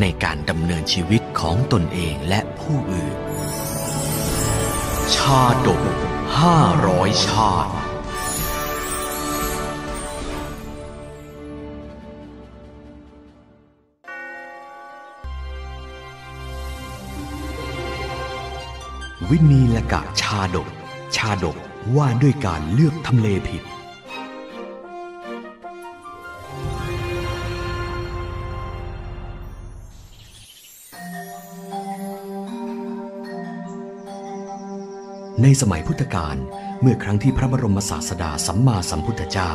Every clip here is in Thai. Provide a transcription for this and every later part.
ในการดำเนินชีวิตของตนเองและผู้อื่น ชาดกห้าร้อยชาติวินีละกะชาดก ชาดกว่าด้วยการเลือกทำเลผิด ในสมัยพุทธกาลเมื่อครั้งที่พระบรมศาสดาสัมมาสัมพุทธเจ้า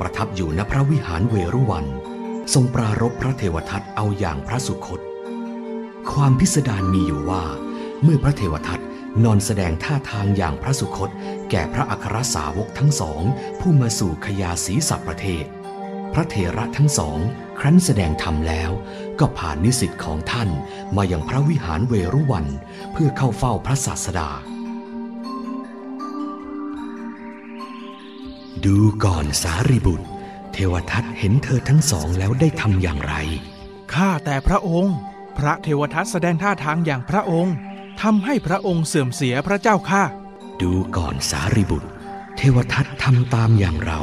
ประทับอยู่ณพระวิหารเวรุวัน ทรงปรารบพระเทวทัตเอาอย่างพระสุคต ความพิสดารมีอยู่ว่า เมื่อพระเทวทัตนอนแสดงท่าทางอย่างพระสุคต แก่พระอัครสาวกทั้งสอง ผู้มาสู่ขยาศีสัประเทศ พระเถระทั้งสอง ครั้นแสดงธรรมแล้ว ก็ผ่านนิสิตของท่านมาอย่างพระวิหารเวรุวัน เพื่อเข้าเฝ้าพระศาสดา ดูก่อนสารีบุตร เทวทัตเห็นเธอทั้งสองแล้วได้ทำอย่างไร ข้าแต่พระองค์ พระเทวทัตแสดงท่าทางอย่างพระองค์ทำให้พระองค์เสื่อมเสียพระเจ้าข้าดูก่อนสารีบุตร เทวทัตทำตามอย่างเรา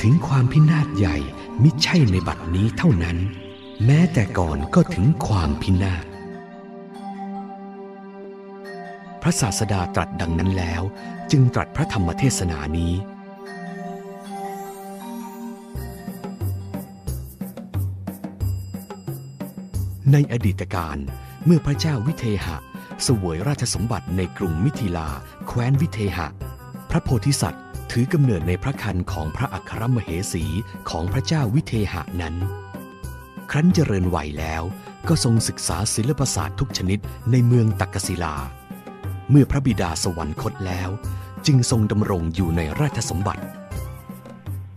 ถึงความพินาศใหญ่มิใช่ในบัดนี้เท่านั้น แม้แต่ก่อนก็ถึงความพินาศพระศาสดาตรัสดังนั้นแล้ว จึงตรัสพระธรรมเทศนานี้ ในอดีตการ เมื่อพระเจ้าวิเทหะเสวยราชสมบัติในกรุงมิถิลา แคว้นวิเทหะ พระโพธิสัตว์ถือกำเนิดในพระคันของพระอัครมเหสีของพระเจ้าวิเทหะนั้น ครั้นเจริญวัยแล้วก็ทรงศึกษาศิลปศาสตร์ทุกชนิดในเมืองตักกศิลา เมื่อพระบิดาสวรรคตแล้ว จึงทรงดำรงอยู่ในราชสมบัติ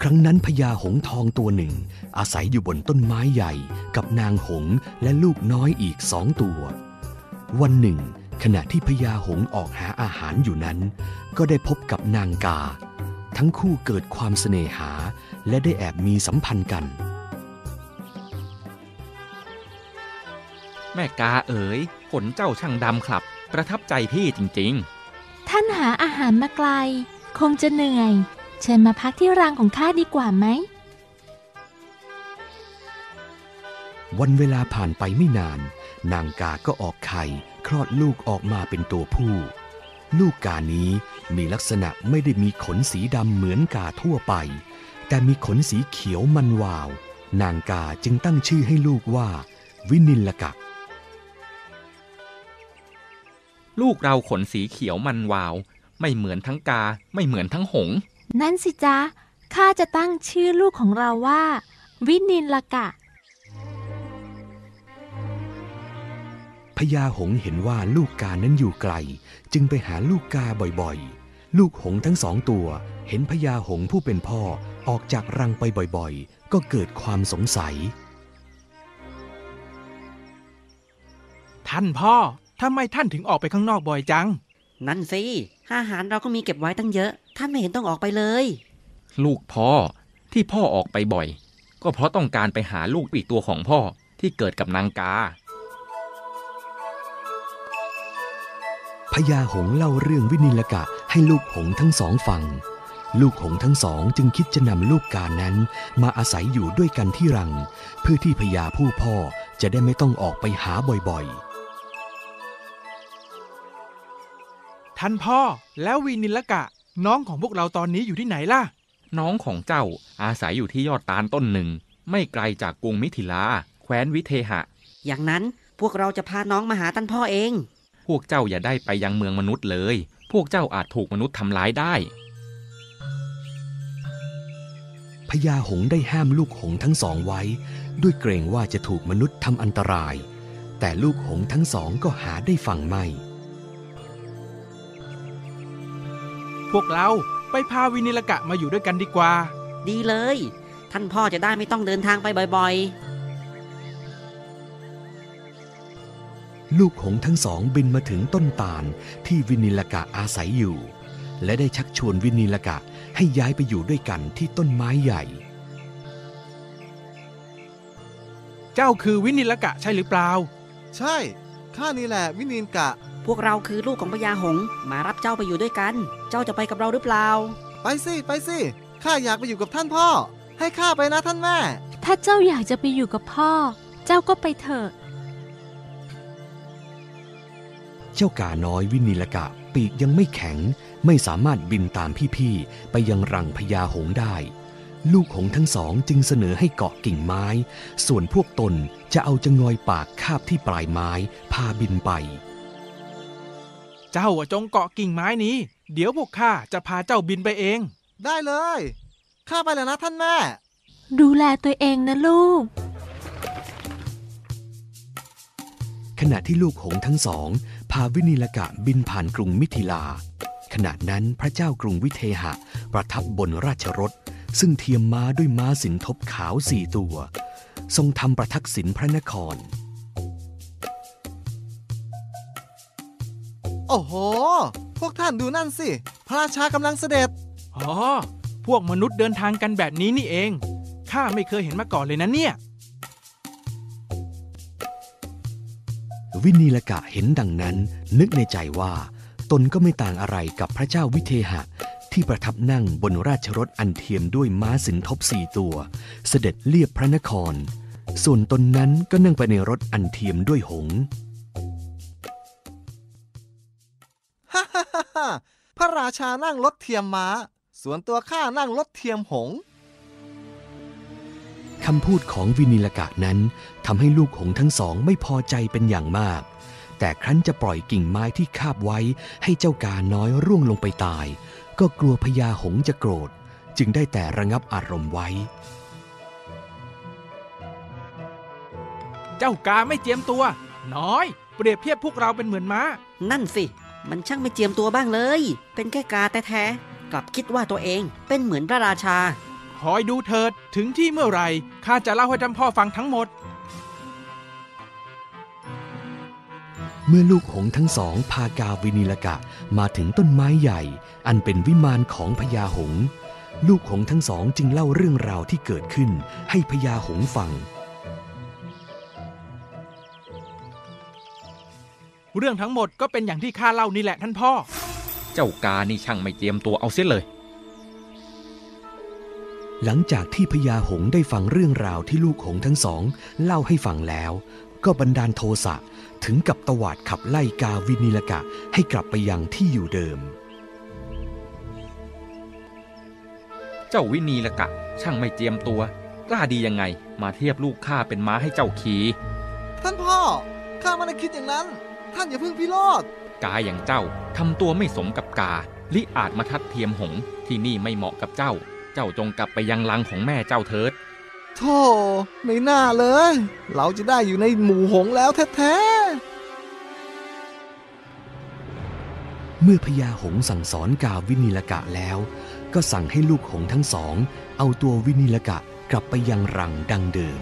ครั้งนั้นพญาหงส์ทองตัวหนึ่ง อาศัยอยู่บนต้นไม้ใหญ่กับนางหงส์และลูกน้อยอีกสองตัว วันหนึ่ง ขณะที่พญาหงส์ออกหาอาหารอยู่นั้น ก็ได้พบกับนางกา ทั้งคู่เกิดความเสน่หา และได้แอบมีสัมพันธ์กัน แม่กาเอ๋ยขนเจ้าช่างดำครับ ประทับใจพี่จริงท่านหาอาหารมาไกล คงจะเหนื่อย เชิญมาพักที่รังของข้าดีกว่าไหม วันเวลาผ่านไปไม่นาน นางกาก็ออกไข่ คลอดลูกออกมาเป็นตัวผู้ ลูกกานี้มีลักษณะไม่ได้มีขนสีดำเหมือนกาทั่วไป แต่มีขนสีเขียวมันวาว นางกาจึงตั้งชื่อให้ลูกว่า วินิลกะๆลูกเราขนสีเขียวมันวาว ไม่เหมือนทั้งกา ไม่เหมือนทั้งหงส์ นั่นสิจ๊ะ ข้าจะตั้งชื่อลูกของเราว่า วินินลกะ พญาหงส์เห็นว่าลูกกานั้นอยู่ไกล จึงไปหาลูกกาบ่อยๆ ลูกหงส์ทั้งสองตัวเห็นพญาหงส์ผู้เป็นพ่อออกจากรังไปบ่อยๆ ก็เกิดความสงสัย ท่านพ่อทำไมท่านถึงออกไปข้างนอกบ่อยจัง นั่นสิ อาหารเราก็มีเก็บไว้ตั้งเยอะ ท่านไม่เห็นต้องออกไปเลย ลูกพ่อที่พ่อออกไปบ่อย ก็เพราะต้องการไปหาลูกอีกตัวของพ่อที่เกิดกับนางกาพญาหงส์เล่าเรื่องวินิลกะให้ลูกหงส์ทั้งสองฟัง ลูกหงส์ทั้งสองจึงคิดจะนำลูกกานั้น มาอาศัยอยู่ด้วยกันที่รัง เพื่อที่พญาผู้พ่อจะได้ไม่ต้องออกไปหาบ่อยท่านพ่อแล้ววีนิลกะ น้องของพวกเราตอนนี้อยู่ที่ไหนล่ะ น้องของเจ้าอาศัยอยู่ที่ยอดตาลต้นหนึ่ง ไม่ไกลจากกรุงมิถิลา แคว้นวิเทหะ อย่างนั้นพวกเราจะพาน้องมาหาท่านพ่อเอง พวกเจ้าอย่าได้ไปยังเมืองมนุษย์เลย พวกเจ้าอาจถูกมนุษย์ทำร้ายได้ๆพญาหงส์ได้ห้ามลูกหงส์ทั้งสองไว้ ด้วยเกรงว่าจะถูกมนุษย์ทำอันตรายแต่ลูกหงส์ทั้งสองก็หาได้ฟังไม่ พวกเราไปพาวินิลกะมาอยู่ด้วยกันดีกว่า ดีเลย ท่านพ่อจะได้ไม่ต้องเดินทางไปบ่อยลูกหงส์ทั้งสองบินมาถึงต้นตาลที่วินิลกะอาศัยอยู่ และได้ชักชวนวินิลกะให้ย้ายไปอยู่ด้วยกันที่ต้นไม้ใหญ่ เจ้าคือวินิลกะใช่หรือเปล่า ใช่ ข้านี่แหละวินินกะๆ พวกเราคือลูกของพญาหงส์มารับเจ้าไปอยู่ด้วยกัน เจ้าจะไปกับเราหรือเปล่า ไปสิไปสิข้าอยากไปอยู่กับท่านพ่อ ให้ข้าไปนะท่านแม่ ถ้าเจ้าอยากจะไปอยู่กับพ่อ เจ้าก็ไปเถอะ เจ้ากาน้อยวินิลกะปีกยังไม่แข็ง ไม่สามารถบินตามพี่ๆไปยังรังพญาหงส์ได้ ลูกหงส์ทั้งสองจึงเสนอให้เกาะกิ่งไม้ ส่วนพวกตนจะเอาจะงอยปากคาบที่ปลายไม้ พาบินไป เจ้าอะจงเกาะกิ่งไม้นี้ เดี๋ยวพวกข้าจะพาเจ้าบินไปเอง ได้เลย ข้าไปแล้วนะท่านแม่ ดูแลตัวเองนะลูก ขณะที่ลูกหงส์ทั้งสอง พาวินิลกะบินผ่านกรุงมิถิลา ขณะนั้นพระเจ้ากรุงวิเทหะ ประทับบนราชรถ ซึ่งเทียมม้าด้วยม้าสินทบขาวสี่ตัว ทรงทำประทักษิณพระนคร อ้โห พวกท่านดูนั่นสิ พระราชากำลังเสด็จ อ๋อ พวกมนุษย์เดินทางกันแบบนี้นี่เอง ข้าไม่เคยเห็นมาก่อนเลยนะเนี่ย วินิลกะเห็นดังนั้น นึกในใจว่า ตนก็ไม่ต่างอะไรกับพระเจ้าวิเทหะ ที่ประทับนั่งบนราชรถอันเทียมด้วยม้าสินทบสี่ตัว เสด็จเลียบพระนคร ส่วนตนนั้นก็นั่งไปในรถอันเทียมด้วยหง พระราชานั่งรถเทียมม้า ส่วนตัวข้านั่งรถเทียมหงส์คำพูดของวินิลกะนั้นทำให้ลูกหงส์ทั้งสองไม่พอใจเป็นอย่างมาก แต่ครั้นจะปล่อยกิ่งไม้ที่คาบไว้ให้เจ้ากาน้อยร่วงลงไปตาย ก็กลัวพญาหงส์จะโกรธ จึงได้แต่ระงับอารมณ์ไว้ เจ้ากาไม่เจียมตัว น้อย เปรียบเทียบพวกเราเป็นเหมือนม้า นั่นสิ มันช่างไม่เจียมตัวบ้างเลย เป็นแค่กาแต่แท้ๆกลับคิดว่าตัวเองเป็นเหมือนพระราชา คอยดูเถิดถึงที่เมื่อไหร่ข้าจะเล่าให้ท่านพ่อฟังทั้งหมด เมื่อลูกหงส์ทั้งสองพากาวินิลกะมาถึงต้นไม้ใหญ่ อันเป็นวิมานของพญาหงส์ลูกหงส์ทั้งสองจึงเล่าเรื่องราวที่เกิดขึ้นให้พญาหงส์ฟัง เรื่องทั้งหมดก็เป็นอย่างที่ข้าเล่านี่แหละท่านพ่อ เจ้ากานี่ช่างไม่เจียมตัวเอาเสียเลย หลังจากที่พญาหงส์ได้ฟังเรื่องราวที่ลูกหงส์ทั้งสอง เล่าให้ฟังแล้ว ก็บันดาลโทสะถึงกับตวาดขับไล่กาวินิลกะให้กลับไปยังที่อยู่เดิม เจ้าวินีละกะ ช่างไม่เจียมตัว กล้าดียังไง มาเทียบลูกข้าเป็นม้าให้เจ้าขี่ท่านพ่อ ข้าไม่ได้คิดอย่างนั้น ท่านอย่าเพิ่งพิโรธกาอย่างเจ้าทำตัวไม่สมกับกาลิอาจมาทัดเทียมหงส์ที่นี่ไม่เหมาะกับเจ้า เจ้าจงกลับไปยังรังของแม่เจ้าเถิดโธ่ไม่น่าเลย เราจะได้อยู่ในหมู่หงส์แล้วแท้เมื่อพญาหงส์สั่งสอนกาวินิลกะแล้ว ก็สั่งให้ลูกหงส์ทั้งสอง เอาตัววินิลกะกลับไปยังรังดังเดิม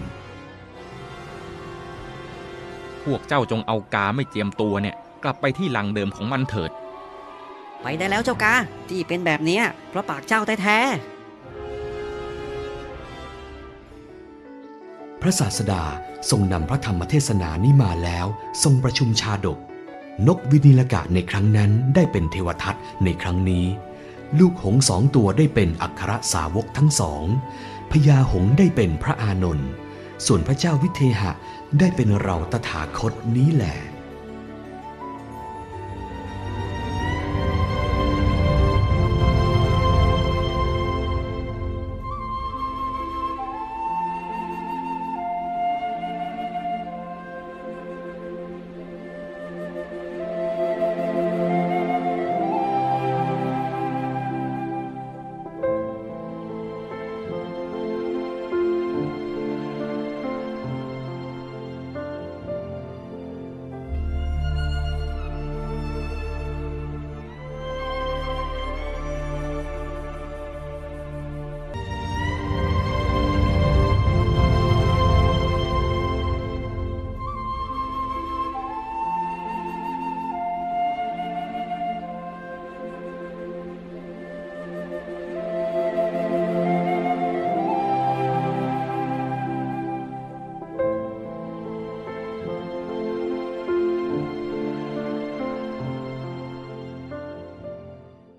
พวกเจ้าจงเอากาไม่เจียมตัวเนี่ย กลับไปที่รังเดิมของมันเถิด ไปได้แล้วเจ้ากาที่เป็นแบบเนี้ยเพราะปากเจ้าแท้พระศาสดาทรงนำพระธรรมเทศนานี้มาแล้วทรงประชุมชาดก นกวินิลกะในครั้งนั้นได้เป็นเทวทัตในครั้งนี้ ลูกหงส์สองตัวได้เป็นอัครสาวกทั้งสองพญาหงส์ได้เป็นพระอานนท์ส่วนพระเจ้าวิเทหะ ได้เป็นเราตถาคตนี้แหละ